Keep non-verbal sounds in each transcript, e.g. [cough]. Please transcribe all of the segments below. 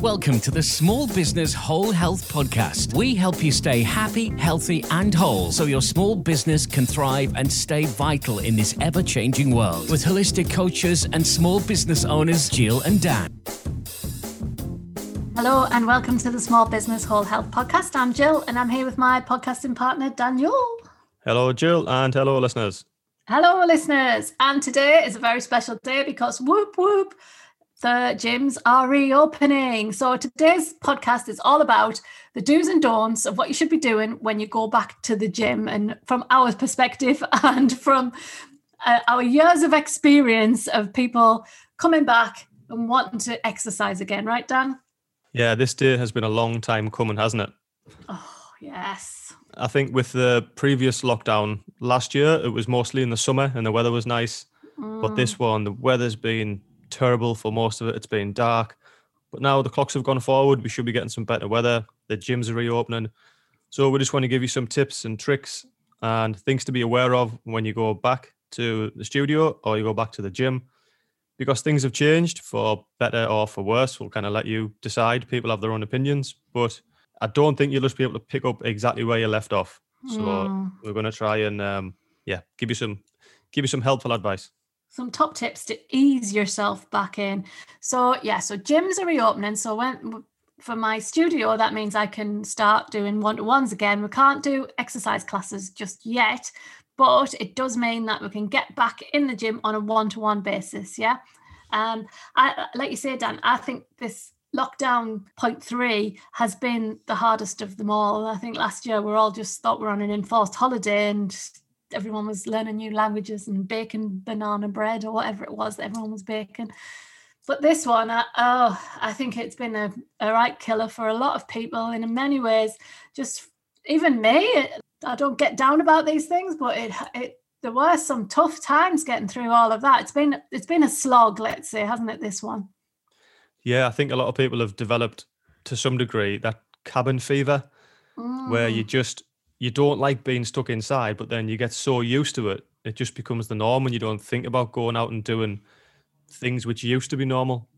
Welcome to the Small Business Whole Health Podcast. We help you stay happy, healthy, and whole so your small business can thrive and stay vital in this ever changing world. With holistic coaches and small business owners, Jill and Dan. Hello, and welcome to the Small Business Whole Health Podcast. I'm Jill, and I'm here with my podcasting partner, Daniel. Hello, Jill, and hello, listeners. Hello, listeners. And today is a very special day because whoop whoop the gyms are reopening. So today's podcast is all about the do's and don'ts of what you should be doing when you go back to the gym. And from our perspective, [laughs] and from uh, our years of experience of people coming back and wanting to exercise again, right, Dan? Yeah, this day has been a long time coming, hasn't it? Oh, yes. I think with the previous lockdown last year, it was mostly in the summer and the weather was nice. Mm. But this one, the weather's been terrible for most of it. It's been dark. But now the clocks have gone forward. We should be getting some better weather. The gyms are reopening. So we just want to give you some tips and tricks and things to be aware of when you go back to the studio or you go back to the gym because things have changed for better or for worse. We'll kind of let you decide. People have their own opinions, but I don't think you'll just be able to pick up exactly where you left off. So mm. we're going to try and um, yeah, give you some give you some helpful advice some top tips to ease yourself back in. So yeah, so gyms are reopening. So when for my studio, that means I can start doing one-to-ones again. We can't do exercise classes just yet, but it does mean that we can get back in the gym on a one-to-one basis. Yeah. And I like you say, Dan, I think this lockdown point three has been the hardest of them all. I think last year we are all just thought we we're on an enforced holiday and everyone was learning new languages and baking banana bread or whatever it was that everyone was baking. But this one, I, oh, I think it's been a, a right killer for a lot of people. In many ways, just even me, it, I don't get down about these things, but it, it there were some tough times getting through all of that. It's been it's been a slog, let's say, hasn't it? This one. Yeah, I think a lot of people have developed to some degree that cabin fever, mm. where you mm. just you don't like being stuck inside, but then you get so used to it, it just becomes the norm and you don't think about going out and doing things which used to be normal.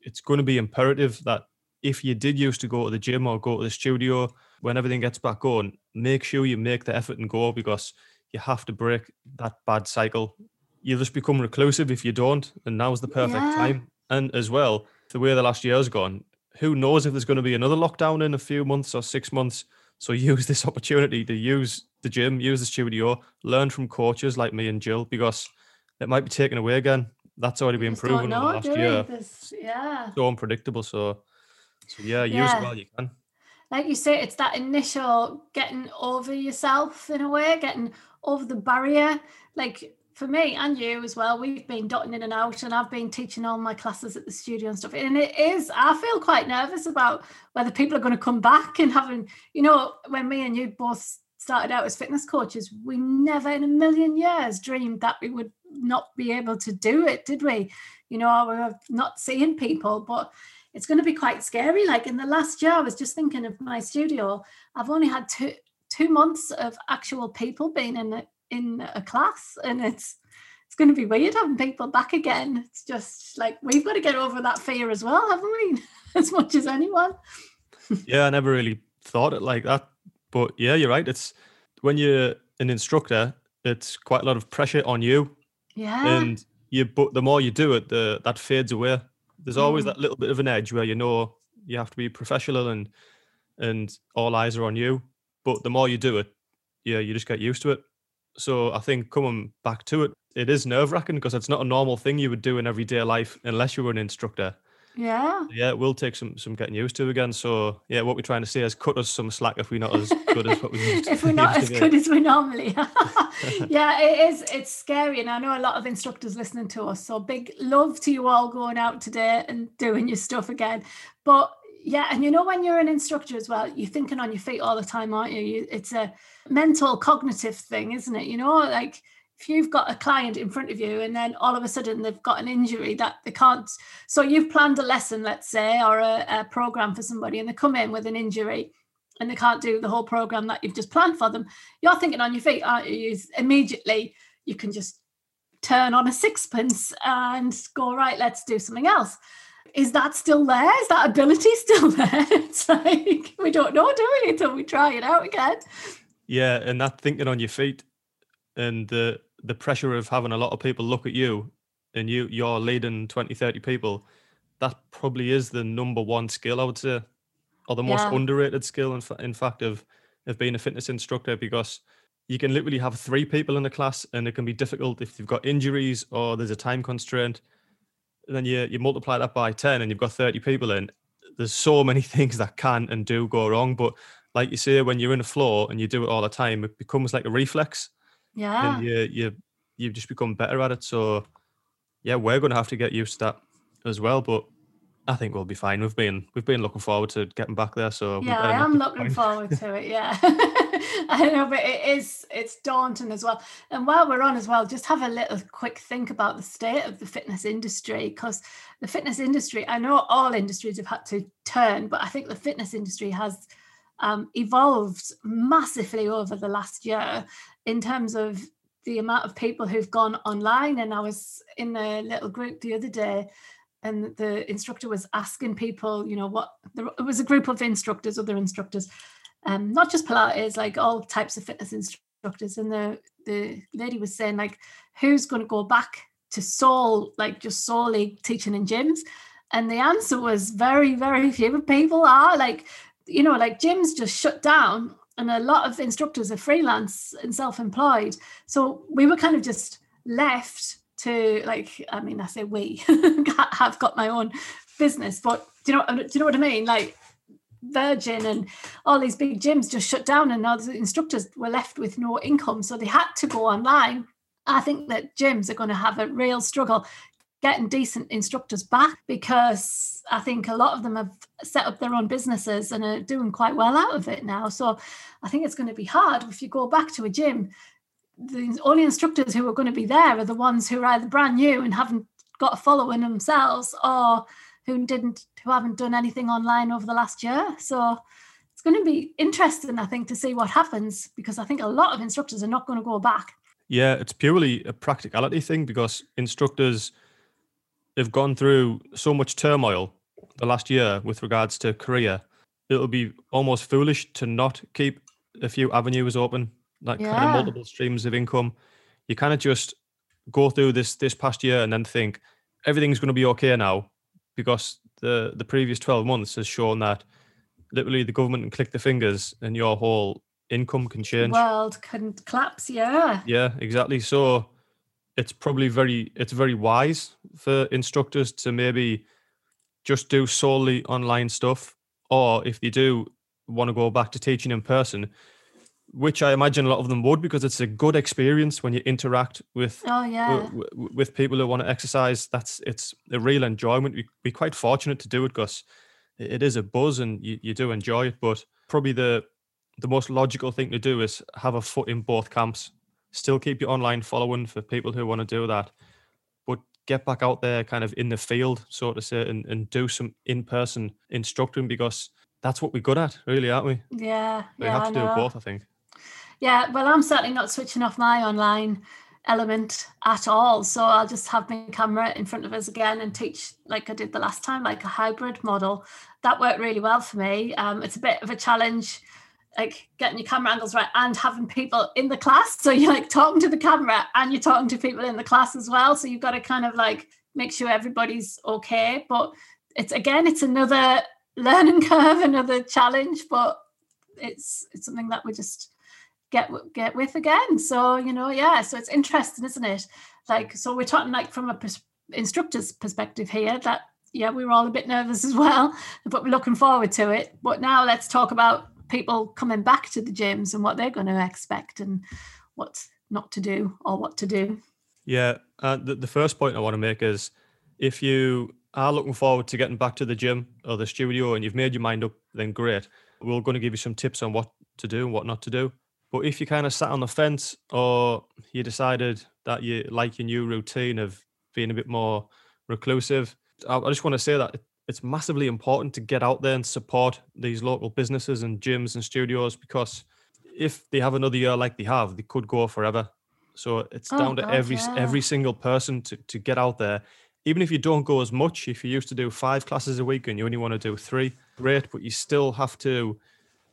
It's going to be imperative that if you did used to go to the gym or go to the studio, when everything gets back on, make sure you make the effort and go because you have to break that bad cycle. You'll just become reclusive if you don't, and now's the perfect yeah. time. And as well, the way the last year's gone, who knows if there's going to be another lockdown in a few months or six months? So use this opportunity to use the gym, use the studio, learn from coaches like me and Jill because it might be taken away again. That's already been proven in the last year. This, yeah. So unpredictable. So, so yeah, use yeah. it while you can. Like you say, it's that initial getting over yourself in a way, getting over the barrier. Like for me and you as well, we've been dotting in and out, and I've been teaching all my classes at the studio and stuff. And it is, I feel quite nervous about whether people are going to come back and having, you know, when me and you both started out as fitness coaches, we never in a million years dreamed that we would not be able to do it, did we? You know, we were not seeing people, but it's going to be quite scary. Like in the last year, I was just thinking of my studio. I've only had two two months of actual people being in it in a class and it's it's going to be weird having people back again. It's just like we've got to get over that fear as well haven't we? [laughs] As much as anyone. [laughs] Yeah i never really thought it like that but yeah you're right it's when you're an instructor it's quite a lot of pressure on you. Yeah. And you but the more you do it the that fades away. There's always mm. that little bit of an edge where you know you have to be professional and and all eyes are on you but the more you do it yeah you just get used to it so I think coming back to it, it is nerve wracking because it's not a normal thing you would do in everyday life unless you were an instructor. Yeah. Yeah, it will take some some getting used to again. So yeah, what we're trying to say is cut us some slack if we're not as good as what we used [laughs] If we're [laughs] not as good as we normally [laughs] yeah, it is it's scary. And I know a lot of instructors listening to us. So big love to you all going out today and doing your stuff again. But yeah, and you know when you're an instructor as well, you're thinking on your feet all the time, aren't you? you it's a mental cognitive thing, isn't it? You know, like if you've got a client in front of you and then all of a sudden they've got an injury that they can't so you've planned a lesson let's say or a, a, program for somebody and they come in with an injury and they can't do the whole program that you've just planned for them you're thinking on your feet aren't you immediately you can just turn on a sixpence and go right let's do something else is that still there? Is that ability [laughs] still there? It's like we don't know, do we, until we try it out again. Yeah, and that thinking on your feet and the the pressure of having a lot of people look at you and you you're leading 20, 30 people, that probably is the number one skill I would say, or the most Yeah. underrated skill in, in fact of of being a fitness instructor because you can literally have three people in a class and it can be difficult if you've got injuries or there's a time constraint. And then you you multiply that by 10 and you've got 30 people in. There's so many [laughs] things that can and do go wrong. But like you say, when you're in a floor and you do it all the time, it becomes like a reflex Yeah. and you you you just become better at it. So yeah, we're gonna have to get used to that as well. But I think we'll be fine. We've been we've been looking forward to getting back there. So yeah, I am looking forward to it. Yeah, [laughs] [laughs] I know, but it is it's daunting as well. And while we're on as well, just have a little quick think about the state of the fitness industry because the fitness industry, I know all industries have had to turn, but I think the fitness industry has um, evolved massively over the last year in terms of the amount of people who've gone online. And I was in a little group the other day and the instructor was asking people, you know, what there it was a group of instructors, other instructors, um, not just Pilates, like all types of fitness instructors. And the the lady was saying, like, who's going to go back to sole, like just solely teaching in gyms? And the answer was very, very few people are like, you know, like gyms just shut down, and a lot of instructors are freelance and self-employed. So we were kind of just left to like i mean i say we [laughs] have got my own business but do you know do you know what i mean? Like virgin and all these big gyms just shut down and all the instructors were left with no income so they had to go online. I think that gyms are going to have a real struggle getting decent instructors back because i think a lot of them have set up their own businesses and are doing quite well out of it now. So i think it's going to be hard if you go back to a gym the only instructors who are going to be there are the ones who are either brand new and haven't got a following themselves or who didn't who haven't done anything online over the last year. So it's going to be interesting i think to see what happens because i think a lot of instructors are not going to go back. Yeah, it's purely a practicality thing because instructors have gone through so much turmoil the last year with regards to career. It'll be almost foolish to not keep a few avenues open, like kind of multiple streams of income. You kind of just go through this this past year and then think everything's going to be okay now because the the previous 12 months has shown that literally the government can click the fingers and your whole income can change. world can collapse yeah Yeah, exactly. So it's probably very it's very wise for instructors to maybe just do solely online stuff, or if they do want to go back to teaching in person, which I imagine a lot of them would because it's a good experience when you interact with oh yeah w- w- with people who want to exercise. That's it's a real enjoyment. We we quite fortunate to do it because it is a buzz and you, you do enjoy it. But probably the the most logical thing to do is have a foot in both camps. Still keep your online following for people who want to do that, but get back out there, kind of in the field, so to say, and, and do some in person instructing because that's what we're good at, really, aren't we? yeah We yeah have to do both, I think. Yeah, well, I'm certainly not switching off my online element at all. So I'll just have my camera in front of us again and teach like I did the last time, like a hybrid model. That worked really well for me. Um, it's a bit of a challenge, like getting your camera angles right and having people in the class. So you're like talking to the camera and you're talking to people in the class as well. So you've got to kind of like make sure everybody's okay. But it's again, it's another learning [laughs] curve, another challenge, but it's it's something that we're just get get with again. So you know, yeah. So it's interesting, isn't it? Like, so we're talking like from a pers- instructor's perspective here. That yeah, we were all a bit nervous [laughs] as well, but we're looking forward to it. But now let's talk about people coming back to the gyms and what they're going to expect and what not to do or what to do. Yeah, uh, the, the first point I want to make is if you are looking forward to getting back to the gym or the studio and you've made your mind up, then great. We're going to give you some tips on what to do and what not to do. But if you kind of sat on the fence or you decided that you like your new routine of being a bit more reclusive, I, just want to say that it's massively important to get out there and support these local businesses and gyms and studios because if they have another year like they have, they could go forever. So it's Oh, down to God, every yeah. every single person to, to get out there even if you don't go as much, if you used to do five classes a week and you only want to do three, great, but you still have to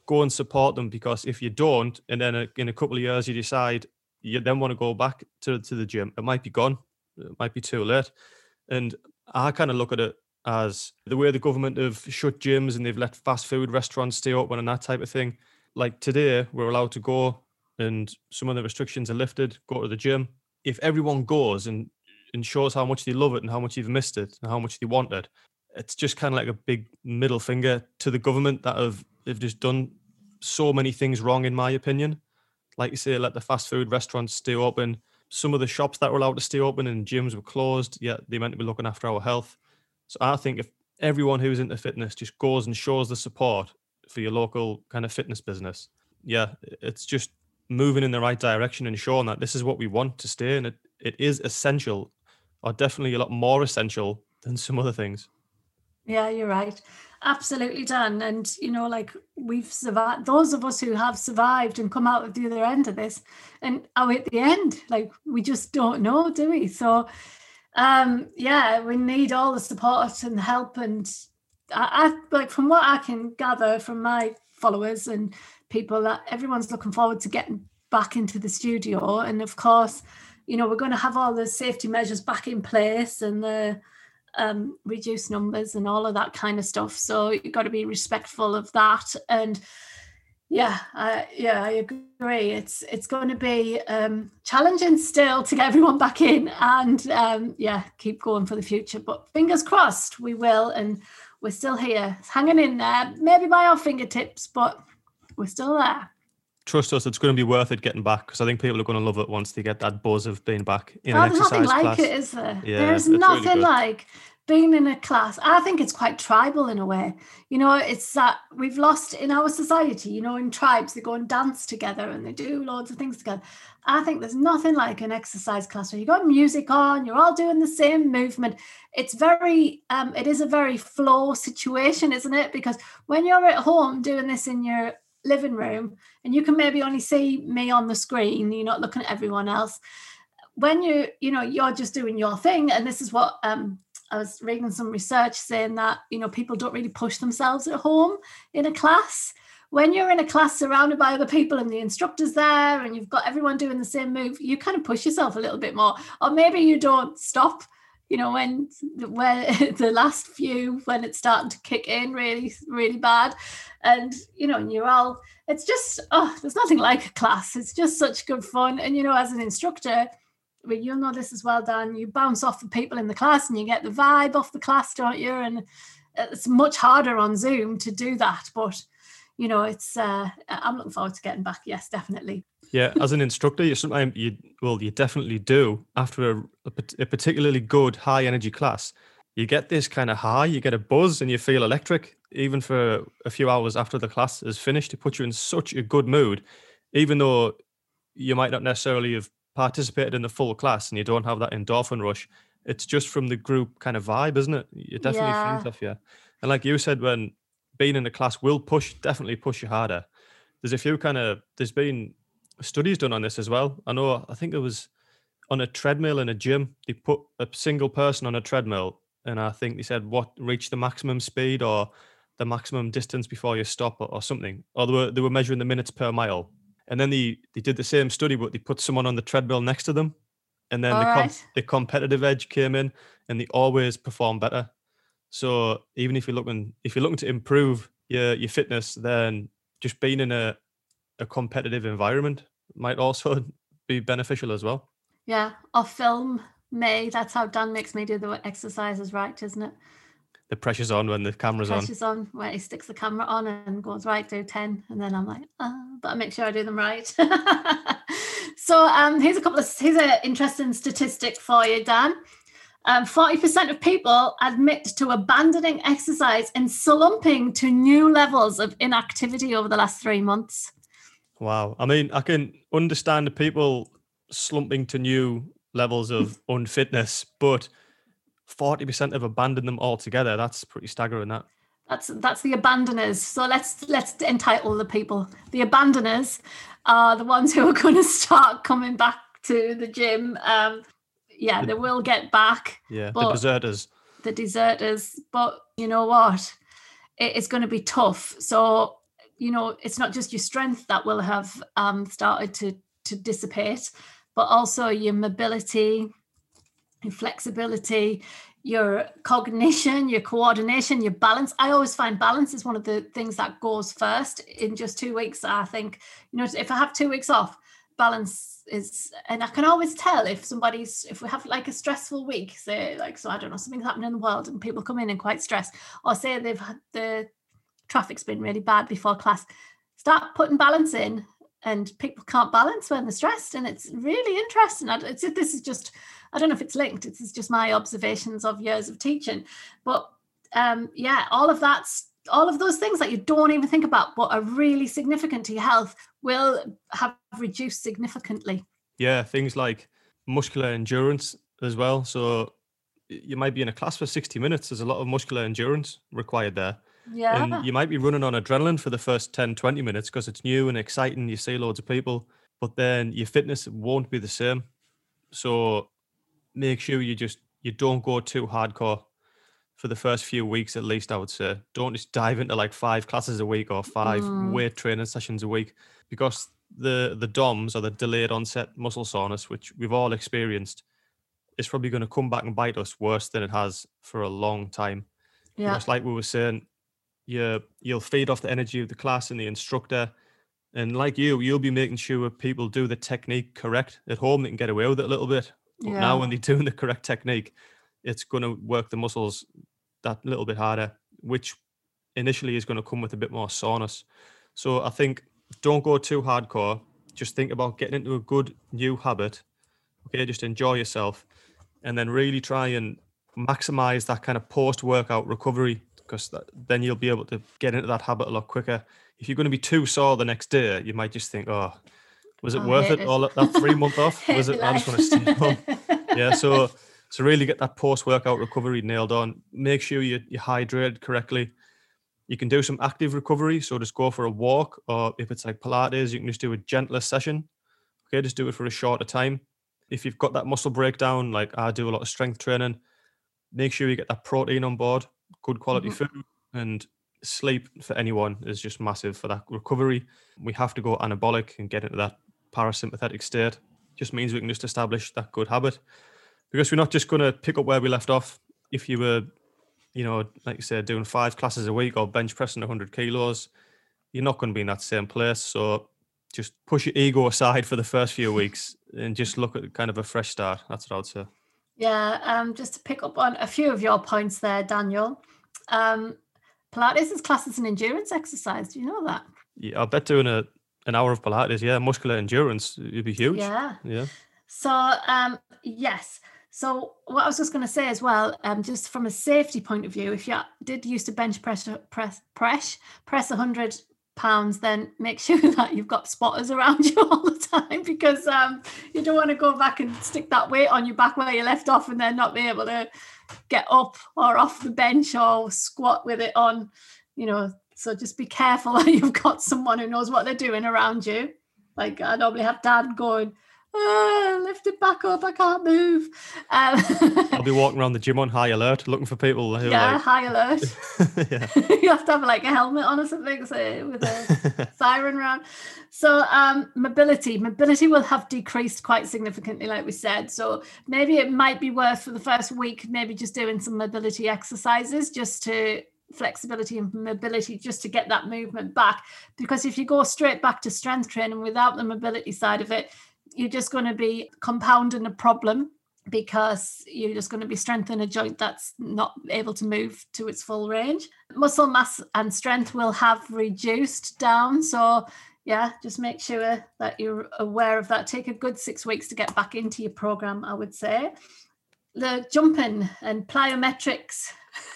go and support them because if you don't, and then uh, in a couple of years you decide you then want to go back to, to the gym, it might be gone, it might be too late. And I kind of look at it as the way the government have shut gyms and they've let fast food restaurants stay open and that type of thing. Like today, we're allowed to go and some of the restrictions are lifted, go to the gym. If everyone goes and, and shows how much they love it and how much they've missed it and how much they want it, it's just kind of like a big middle finger to the government that have they've just done so many things wrong, in my opinion. Like you say, let the fast food restaurants stay open. Some of the shops that were allowed to stay open and gyms were closed, yet they meant to be looking after our health. So I think if everyone who's into fitness just goes and shows the support for your local kind of fitness business, yeah, it's just moving in the right direction and showing that this is what we want to stay and it, it is essential or definitely a lot more essential than some other things. Yeah, you're right. Absolutely Dan. And, you know, like we've survived, those of us who have survived and come out of the other end of this and are at the end, like we just don't know, do we? So, um, yeah, we need all the support and help. And I, I like from what I can gather from my followers and people that everyone's looking forward to getting back into the studio. And of course, you know, we're going to have all the safety measures back in place and the, um, reduce numbers and all of that kind of stuff. So you've got to be respectful of that. And yeah, I, yeah, I agree. It's it's going to be um, challenging still to get everyone back in, and um, yeah, keep going for the future. But fingers crossed, we will, and we're still here, hanging in there. Maybe by our fingertips, but we're still there trust us, it's going to be worth it getting back because I think people are going to love it once they get that buzz of being back in oh, an exercise nothing like class. it, is there? Yeah, There's nothing really like being in a class. I think it's quite tribal in a way. You know, it's that we've lost in our society. You know, in tribes they go and dance together and they do loads of things together. I think there's nothing like an exercise class where you got music on, you're all doing the same movement. It's very, um, it is a very flow situation, isn't it? Because when you're at home doing this in your living room and you can maybe only see me on the screen you're not looking at everyone else when you you know you're just doing your thing and this is what um I was reading some research saying that you know people don't really push themselves at home in a class. When you're in a class surrounded by other people and the instructor's there and you've got everyone doing the same move, you kind of push yourself a little bit more. Or maybe you don't stop you know when where [laughs] the last few when it's starting to kick in really really bad. And you know and you're all it's just oh there's nothing like a class. It's just such good fun. And you know as an instructor well, you'll know this as well dan you bounce off the people in the class and you get the vibe off the class don't you? And it's much harder on zoom to do that. But you know it's uh i'm looking forward to getting back. Yes definitely yeah, as an instructor, you sometimes you well, you definitely do after a, a, particularly good high energy class. You get this kind of high, you get a buzz, and you feel electric. Even for a few hours after the class is finished, it puts you in such a good mood, even though you might not necessarily have participated in the full class and you don't have that endorphin rush. It's just from the group kind of vibe, isn't it? You definitely yeah. feel stuff, yeah. And like you said, when being in a class will push, definitely push you harder. There's a few kind of there's been studies done on this as well. I know, I think it was on a treadmill in a gym. They put a single person on a treadmill, and I think they said what reach the maximum speed or the maximum distance before you stop or, or something. Or they were they were measuring the minutes per mile. And then they they did the same study, but they put someone on the treadmill next to them, and then the, com- the competitive edge came in, and they always perform better. So even if you're looking if you're looking to improve your your fitness, then just being in a a competitive environment might also [laughs] be beneficial as well. Yeah, or film me. That's how Dan makes me do the exercises, right? Isn't it? The pressure's on when the camera's the pressure's on. on where he sticks the camera on and goes right do ten, and then I'm like, oh, but I make sure I do them right. [laughs] so um, here's a couple of here's an interesting statistic for you, Dan. Um, 40% of people admit to abandoning exercise and slumping to new levels of inactivity over the last three months. Wow. I mean, I can understand the people slumping to new levels of [laughs] unfitness, but 40% have abandoned them altogether. That's pretty staggering that. That's that's the abandoners. So let's let's entitle the people. The abandoners are the ones who are going to start coming back to the gym. Um, yeah, they will get back. Yeah, the deserters. the deserters. But you know what? It is going to be tough. So, you know, it's not just your strength that will have um, started to to dissipate, but also your mobility, your flexibility, your cognition, your coordination, your balance. I always find balance is one of the things that goes first in just two weeks. I think, you know, if I have two weeks off, balance is and i can always tell if somebody's if we have like a stressful week say like so i don't know something's happening in the world and people come in and quite stressed or say they've had the traffic's been really bad before class start putting balance in and people can't balance when they're stressed and it's really interesting I- it's, this is just i don't know if it's linked it's just my observations of years of teaching but um yeah all of that's all of those things that you don't even think about but are really significant to your health will have reduced significantly Yeah, things like muscular endurance as well. So you might be in a class for 60 minutes. There's a lot of muscular endurance required there. Yeah And you might be running on adrenaline for the first 10, 20 minutes because it's new and exciting. You see loads of people, but then your fitness won't be the same. So make sure you just you don't go too hardcore for the first few weeks at least, I would say. Don't just dive into like five classes a week or five Mm. weight training sessions a week because the the DOMS or the delayed onset muscle soreness, which we've all experienced, is probably going to come back and bite us worse than it has for a long time. yeah Just like we were saying, you you'll feed off the energy of the class and the instructor. And like you, you'll be making sure people do the technique correct. At home, they can get away with it a little bit. But Yeah. now when they're [laughs] doing the correct technique, it's going to work the muscles that little bit harder, which initially is going to come with a bit more soreness. So I think don't go too hardcore. Just think about getting into a good new habit. Okay, just enjoy yourself, and then really try and maximize that kind of post-workout recovery because then you'll be able to get into that habit a lot quicker. If you're going to be too sore the next day, you might just think, "Oh, was it I worth it? it. All that, three month off? [laughs] Was it? I just want to stay home." [laughs] yeah so so really get that post workout recovery nailed on make sure you, you hydrate correctly you can do some active recovery so just go for a walk or if it's like pilates you can just do a gentler session okay just do it for a shorter time if you've got that muscle breakdown like i do a lot of strength training make sure you get that protein on board good quality Mhm. food and sleep for anyone is just massive for that recovery. We have to go anabolic and get into that parasympathetic state. Just means we can just establish that good habit. Because we're not just going to pick up where we left off. If you were you know like you said doing five classes a week or bench pressing 100 kilos you're not going to be in that same place. So just push your ego aside for the first few weeks and just look at kind of a fresh start. That's what i would say Yeah, um, just to pick up on a few of your points there, Daniel. Um, Pilates is classed as an endurance exercise. Do you know that? yeah, i bet doing a an hour of pilates yeah muscular endurance it'd be huge Yeah. yeah So, um, yes. So, what I was just going to say as well, um, just from a safety point of view, if you did used to bench press press press press hundred pounds, then make sure [laughs] that you've got spotters around you [laughs] all the time because um, you don't want to go back and stick that weight on your back where you left off and then not be able to get up or off the bench or squat with it on. You know, so just be careful [laughs] that you've got someone who knows what they're doing around you. Like I normally have dad going, ah, lift it back up, I can't move. Um, i'll be walking around the gym on high alert looking for people who yeah, are high alert. [laughs] [laughs] yeah you have to have like a helmet on or something so with a [laughs] siren around. So um, mobility, mobility will have decreased quite significantly, like we said. So maybe it might be worth for the first week, maybe just doing some mobility exercises just to flexibility and mobility just to get that movement back because if you go straight back to strength training without the mobility side of it you're just going to be compounding a problem because you're just going to be strengthening a joint that's not able to move to its full range. Muscle mass and strength will have reduced down. So, yeah, just make sure that you're aware of that. Take a good six weeks to get back into your program, I would say. The jumping and plyometrics.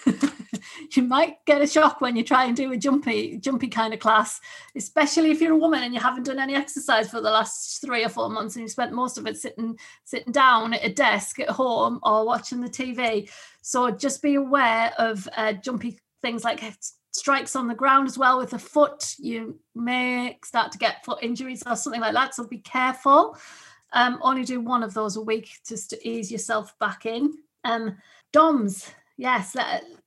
[laughs] you might get a shock when you try and do a jumpy, jumpy kind of class, especially if you're a woman and you haven't done any exercise for the last three or four months and you spent most of it sitting sitting down at a desk at home or watching the TV. So just be aware of uh, jumpy things like strikes on the ground as well with the foot. You may start to get foot injuries or something like that. So be careful. Um, only do one of those a week just to ease yourself back in. Um, DOMS, yes,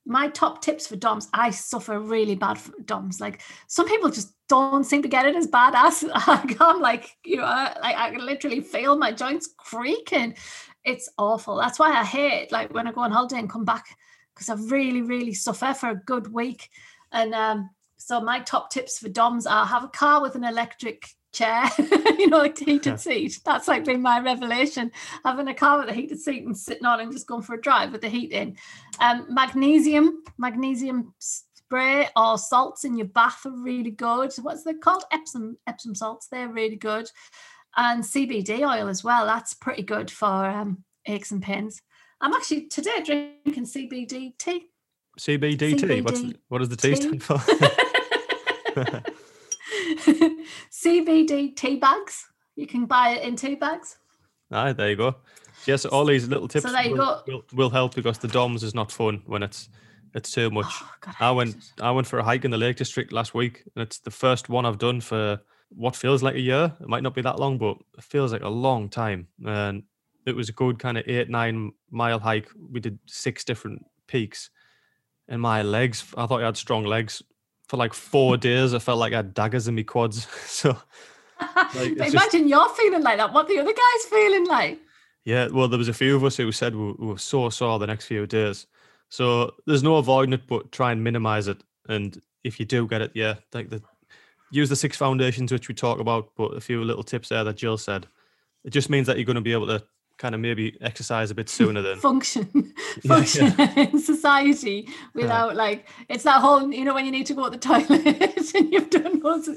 my top tips for DOMS. I suffer really bad for DOMS. Like some people just don't seem to get it as bad as [laughs] I'm like, you know, like I can literally feel my joints creaking. It's awful. That's why I hate like when I go on holiday and come back because I really, really suffer for a good week. And um, so my top tips for DOMs are have a car with an electric chair, [laughs] you know, like heated yeah. seat. That's like been my revelation. Having a car with a heated seat and sitting on and just going for a drive with the heat in. Um, magnesium, magnesium spray or salts in your bath are really good. What's they called? Epsom Epsom salts. They're really good. And CBD oil as well. That's pretty good for um, aches and pains. I'm actually today drinking CBD tea. CBD, tea. What's what does the tea, tea? stand for? [laughs] [laughs] [laughs] CBD tea bags. You can buy it in tea bags. Ah, there you go. Yes, all these little tips so will. Will, will, help because the DOMS is not fun when it's it's too much. Oh, God, I, I went it. I went for a hike in the Lake District last week, and it's the first one I've done for what feels like a year. It might not be that long, but it feels like a long time. And it was a good kind of eight nine mile hike. We did six different peaks, and my legs. I thought I had strong legs for like four days. I felt like I had daggers in my quads. [laughs] so, like, imagine just, you're feeling like that. What the other guys feeling like? Yeah, well, there was a few of us who said we, we were so sore the next few days. So there's no avoiding it, but try and minimize it. And if you do get it, yeah, like the use the six foundations which we talk about, but a few little tips there that Jill said. It just means that you're going to be able to kind of maybe exercise a bit [laughs] sooner than function [laughs] function yeah, yeah. in society without yeah. like it's that whole you know when you need to go to the [laughs] toilet and you've done most of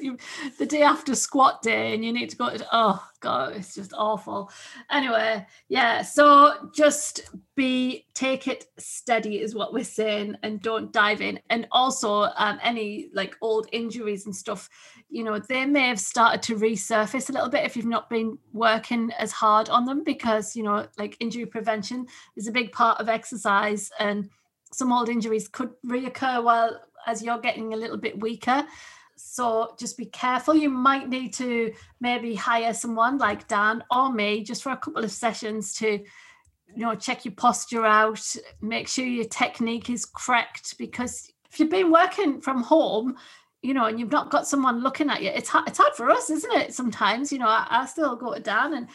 the day after squat day and you need to go to oh god it's just awful. Anyway yeah so just be take it steady is what we're saying and don't dive in. And also um, any like old injuries and stuff you know they may have started to resurface a little bit if you've not been working as hard on them because you know like injury prevention is a big part of exercise and some old injuries could reoccur while as you're getting a little bit weaker so just be careful you might need to maybe hire someone like dan or me just for a couple of sessions to you know check your posture out make sure your technique is correct because if you've been working from home you know, and you've not got someone looking at you, it's hard, it's hard for us, isn't it? Sometimes, you know, I, I still go to Dan and,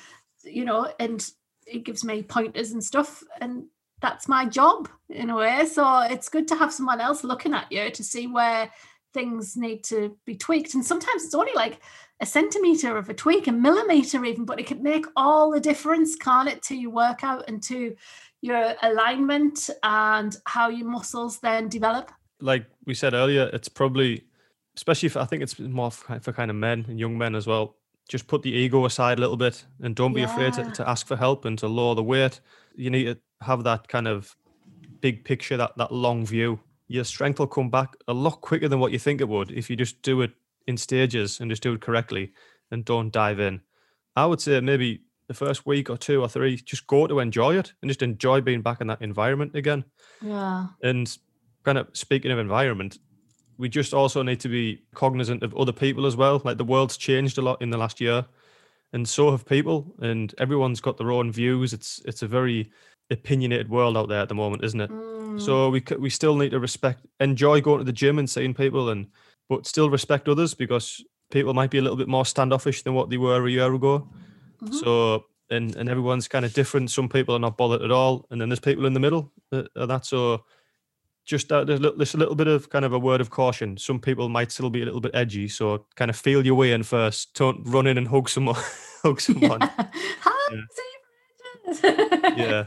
you know, and he gives me pointers and stuff. And that's my job in a way. So it's good to have someone else looking at you to see where things need to be tweaked. And sometimes it's only like a centimeter of a tweak, a millimeter even, but it can make all the difference, can't it, to your workout and to your alignment and how your muscles then develop. Like we said earlier, it's probably especially if I think it's more for, kind of men and young men as well. Just put the ego aside a little bit and don't be yeah. afraid to, to ask for help and to lower the weight. You need to have that kind of big picture, that that long view. Your strength will come back a lot quicker than what you think it would if you just do it in stages and just do it correctly and don't dive in. I would say maybe the first week or two or three, just go to enjoy it and just enjoy being back in that environment again. Yeah. And kind of speaking of environment, we just also need to be cognizant of other people as well. Like the world's changed a lot in the last year, and so have people, and everyone's got their own views. It's it's a very opinionated world out there at the moment, isn't it? Mm. So we we still need to respect, enjoy going to the gym and seeing people, and but still respect others because people might be a little bit more standoffish than what they were a year ago. Mm-hmm. So and and everyone's kind of different. Some people are not bothered at all, and then there's people in the middle. Uh, that's so just there's, there's a little bit of kind of a word of caution. Some people might still be a little bit edgy, so kind of feel your way in first. Don't run in and hug someone. [laughs] hug [laughs] someone. Yeah. yeah,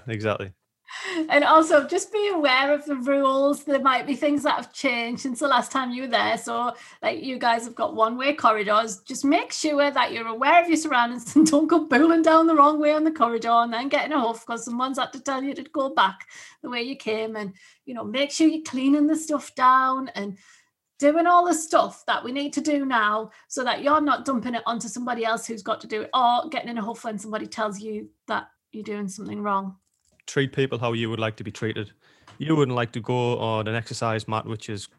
exactly [laughs] and also just be aware of the rules. There might be things that have changed since the last time you were there. So, like you guys have got one way corridors. Just make sure that you're aware of your surroundings [laughs] and don't go bowling down the wrong way on the corridor and then getting a huff because someone's had to tell you to go back the way you came. And, you know, make sure you're cleaning the stuff down and doing all the stuff that we need to do now so that you're not dumping it onto somebody else who's got to do it or getting in a huff when somebody tells you that you're doing something wrong treat people how you would like to be treated. You wouldn't like to go on an exercise mat which is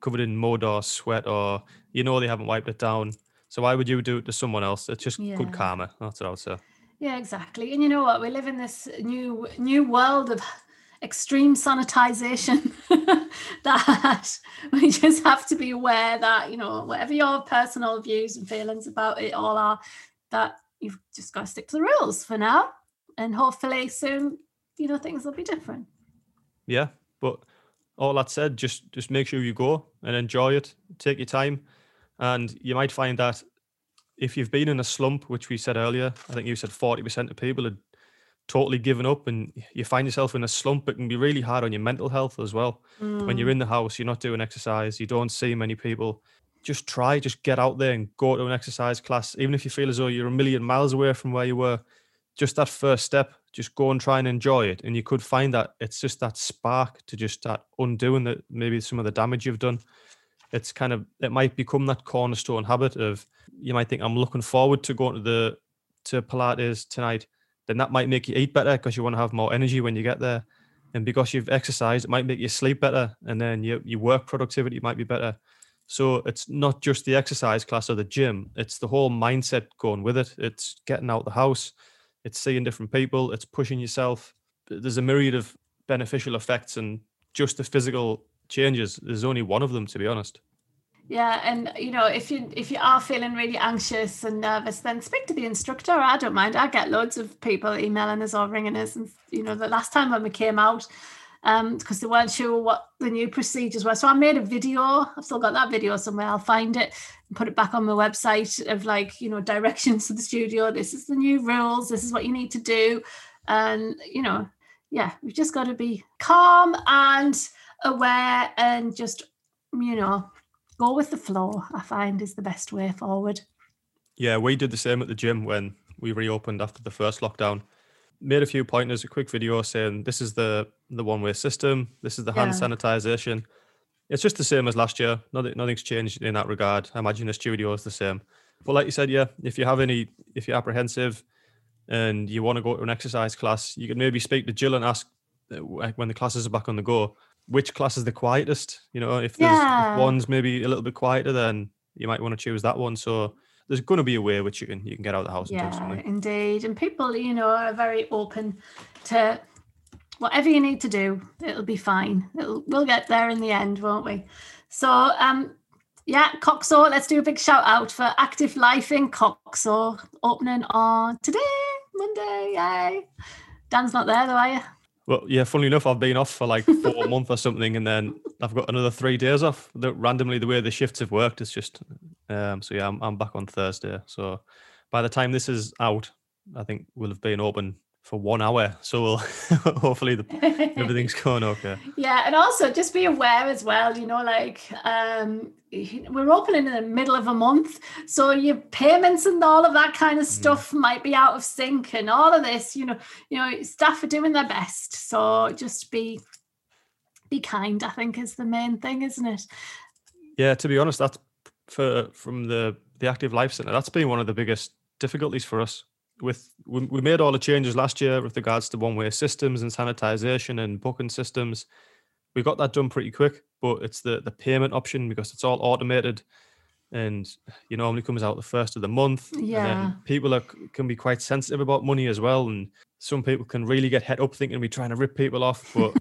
covered in mud or sweat or you know they haven't wiped it down. So why would you do it to someone else? It's just yeah. good karma. That's what I would say. Yeah, exactly. And you know what? We live in this new new world of extreme sanitization [laughs] that we just have to be aware that you know whatever your personal views and feelings about it all are that you've just got to stick to the rules for now and hopefully soon you know things will be different yeah but all that said just just make sure you go and enjoy it take your time and you might find that if you've been in a slump which we said earlier i think you said 40% of people had totally given up and you find yourself in a slump, it can be really hard on your mental health as well. Mm. When you're mm. in the house, you're not doing exercise, you don't see many people. Just try, just get out there and go to an exercise class. Even if you feel as though you're a million miles away from where you were, just that first step, just go and try and enjoy it. And you could find that it's just that spark to just that undoing that maybe some of the damage you've done. It's kind of it might become that cornerstone habit of you might think I'm looking forward to going to the to Pilates tonight then that might make you eat better because you want to have more energy when you get there. And because you've exercised, it might make you sleep better. And then your, your work productivity might be better. So it's not just the exercise class or the gym, it's the whole mindset going with it. It's getting out the house, it's seeing different people, it's pushing yourself. There's a myriad of beneficial effects, and just the physical changes, there's only one of them, to be honest. Yeah, and you know, if you if you are feeling really anxious and nervous, then speak to the instructor. I don't mind. I get loads of people emailing us or ringing us, and you know, the last time when we came out, um, because they weren't sure what the new procedures were. So I made a video. I've still got that video somewhere. I'll find it and put it back on my website of like you know directions to the studio. This is the new rules. This is what you need to do, and you know, yeah, we've just got to be calm and aware and just you know go with the flow, I find is the best way forward. Yeah, we did the same at the gym when we reopened after the first lockdown. Made a few pointers, a quick video saying this is the the one way system, this is the hand yeah. sanitization. It's just the same as last year. Nothing, nothing's changed in that regard. I imagine the studio is the same. But like you said, yeah, if you have any, if you're apprehensive and you want to go to an exercise class, you can maybe speak to Jill and ask uh, when the classes are back on the go which class is the quietest. You know, if there's yeah. if one's maybe a little bit quieter, then you might want to choose that one. So there's going to be a way which you can you can get out of the house. Yeah, indeed. And people, you know, are very open to whatever you need to do. It'll be fine. It'll, we'll get there in the end, won't we? So, um, yeah, Coxhoe. Let's do a big shout out for Active Life in Coxhoe opening on today, Monday. Yay! Dan's not there though, are you? Well, yeah, funnily enough, I've been off for like four [laughs] months or something, and then I've got another three days off. The, randomly, the way the shifts have worked, it's just um, so yeah, I'm, I'm back on Thursday. So by the time this is out, I think we'll have been open for one hour. So we'll [laughs] hopefully the, everything's [laughs] going okay. Yeah, and also just be aware as well. You know, like um, we're opening in the middle of a month, so your payments and all of that kind of mm. stuff mm. might be out of sync, and all of this. You know, you know, staff are doing their best, so just be be kind. I think is the main thing, isn't it? Yeah, to be honest, that's for from the the active life center. That's been one of the biggest difficulties for us with we, we made all the changes last year with regards to one way systems and sanitization and booking systems. We got that done pretty quick, but it's the the payment option because it's all automated and you normally comes out the first of the month. Yeah. people are can be quite sensitive about money as well. And some people can really get head up thinking we're trying to rip people off. But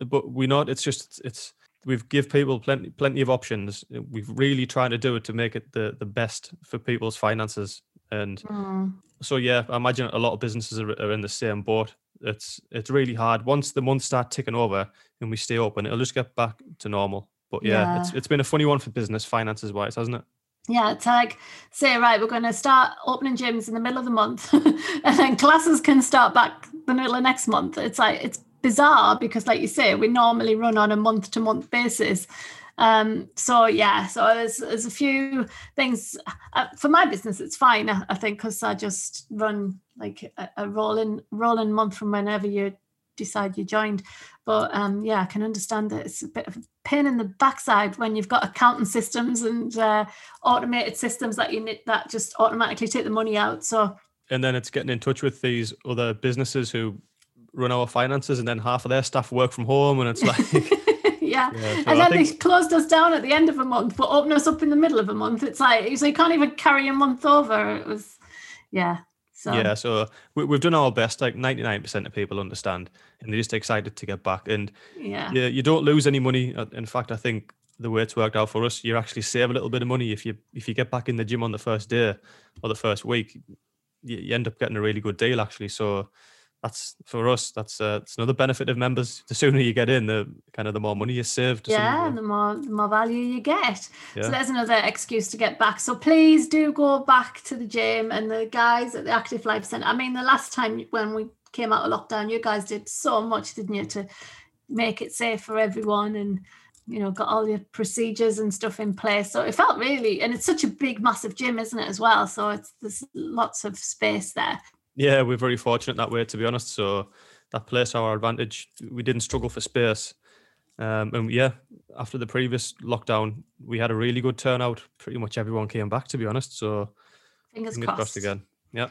[laughs] but we're not. It's just it's we've give people plenty plenty of options. We've really trying to do it to make it the the best for people's finances. And mm so yeah, I imagine a lot of businesses are, are in the same boat. It's it's really hard. Once the months start ticking over and we stay open, it'll just get back to normal. But yeah, yeah. it's it's been a funny one for business finances wise, hasn't it? Yeah, it's like say, right, we're going to start opening gyms in the middle of the month, [laughs] and then classes can start back the middle of next month. It's like it's bizarre because, like you say, we normally run on a month to month basis, um, so yeah, so there's there's a few things uh, for my business. It's fine, I, I think, because I just run like a, a rolling rolling month from whenever you decide you joined. But um, yeah, I can understand that it's a bit of a pain in the backside when you've got accounting systems and uh, automated systems that you need, that just automatically take the money out. So and then it's getting in touch with these other businesses who run our finances, and then half of their staff work from home, and it's [laughs] like. Yeah. yeah so and then think... they closed us down at the end of a month, but open us up in the middle of a month. It's like so you can't even carry a month over. It was, yeah, So Yeah, so we, we've done our best. Like ninety nine percent of people understand, and they're just excited to get back. And yeah. you, you don't lose any money. Uh, In fact, I think the way it's worked out for us, you actually save a little bit of money if you if you get back in the gym on the first day or the first week. You, you end up getting a really good deal actually. So that's for us. That's uh, it's another benefit of members. The sooner you get in, the kind of the more money you save. Yeah, the more the more value you get. Yeah. So there's another excuse to get back. So please do go back to the gym and the guys at the Active Life Centre. I mean, the last time when we came out of lockdown, you guys did so much, didn't you, to make it safe for everyone and you know got all your procedures and stuff in place. So it felt really, and it's such a big, massive gym, isn't it, as well? So it's there's lots of space there. Yeah, we're very fortunate that way, to be honest. So that plays to our advantage. We didn't struggle for space. Um, and yeah, after the previous lockdown, we had a really good turnout. Pretty much everyone came back, to be honest. So Fingers, fingers crossed. crossed again. Yeah.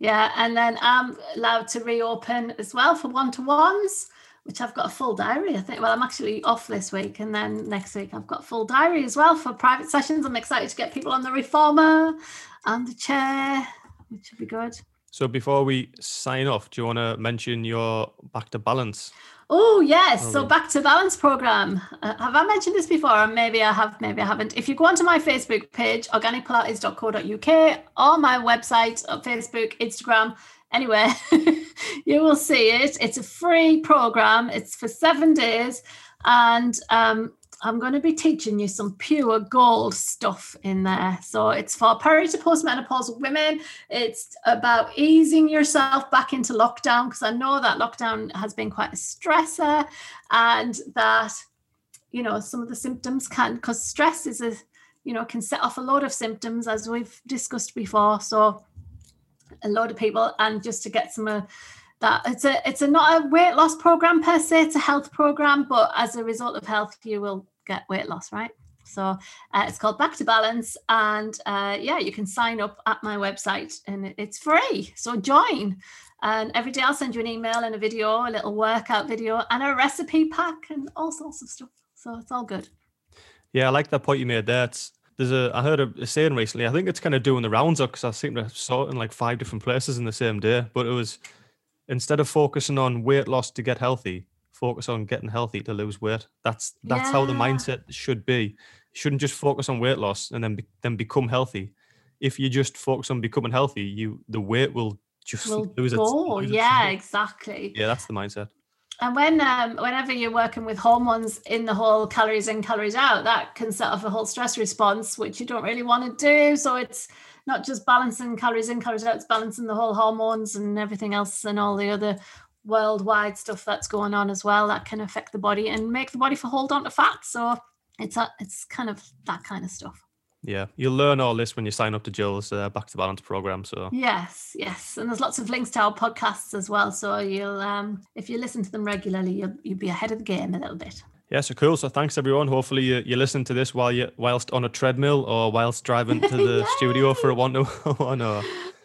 Yeah, and then I'm allowed to reopen as well for one to ones, which I've got a full diary. I think. Well, I'm actually off this week, and then next week I've got full diary as well for private sessions. I'm excited to get people on the reformer and the chair, which will be good. So before we sign off, do you want to mention your back to balance? Oh yes, so back to balance program. Uh, have I mentioned this before? Or maybe I have, maybe I haven't. If you go onto my Facebook page, organicpilates.co.uk, or my website, Facebook, Instagram, anywhere, [laughs] you will see it. It's a free program. It's for seven days, and um, I'm going to be teaching you some pure gold stuff in there. So it's for peri to postmenopausal women. It's about easing yourself back into lockdown because I know that lockdown has been quite a stressor and that, you know, some of the symptoms can, because stress is a, you know, can set off a lot of symptoms as we've discussed before. So a lot of people, and just to get some uh, that it's a it's a not a weight loss program per se it's a health program but as a result of health you will get weight loss right so uh, it's called back to balance and uh, yeah you can sign up at my website and it's free so join and every day i'll send you an email and a video a little workout video and a recipe pack and all sorts of stuff so it's all good Yeah, I like that point you made there. There's a I heard a, a saying recently. I think it's kind of doing the rounds up because I seem to saw it in like five different places in the same day. But it was instead of focusing on weight loss to get healthy, focus on getting healthy to lose weight. That's that's how the mindset should be. You shouldn't just focus on weight loss and then be, then become healthy. If you just focus on becoming healthy, you the weight will just will lose its go lose yeah exactly yeah. That's the mindset. And when um, whenever you're working with hormones in the whole calories in, calories out, that can set off a whole stress response, which you don't really want to do. So it's not just balancing calories in, calories out, it's balancing the whole hormones and everything else and all the other worldwide stuff that's going on as well that can affect the body and make the body for hold on to fat. So it's a, it's kind of that kind of stuff. Yeah, you'll learn all this when you sign up to Jill's uh, Back to Balance program. So Yes, yes, and there's lots of links to our podcasts as well. So you'll, um, if you listen to them regularly, you'll, you'll be ahead of the game a little bit. Yeah, so cool. So thanks everyone. Hopefully you, you listen to this while you whilst on a treadmill or whilst driving to the [laughs] studio for a one to one or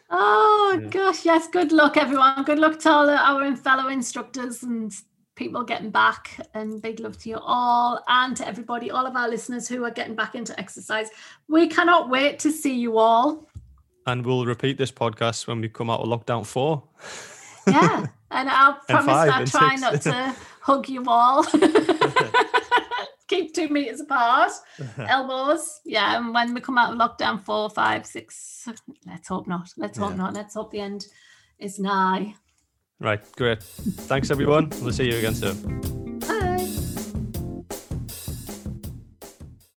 Oh Yeah. gosh, yes. Good luck, everyone. Good luck to all our fellow instructors and people getting back. And big love to you all and to everybody, all of our listeners who are getting back into exercise. We cannot wait to see you all. and we'll repeat this podcast when we come out of lockdown four. Yeah. [laughs] and I'll promise five I'll try six. not to [laughs] hug you all. Keep two meters apart, [laughs] elbows. Yeah. And when we come out of lockdown four, five, six, let's hope not. Let's hope Yeah. not. Let's hope the end is nigh. Right, great. Thanks everyone. We'll see you again soon.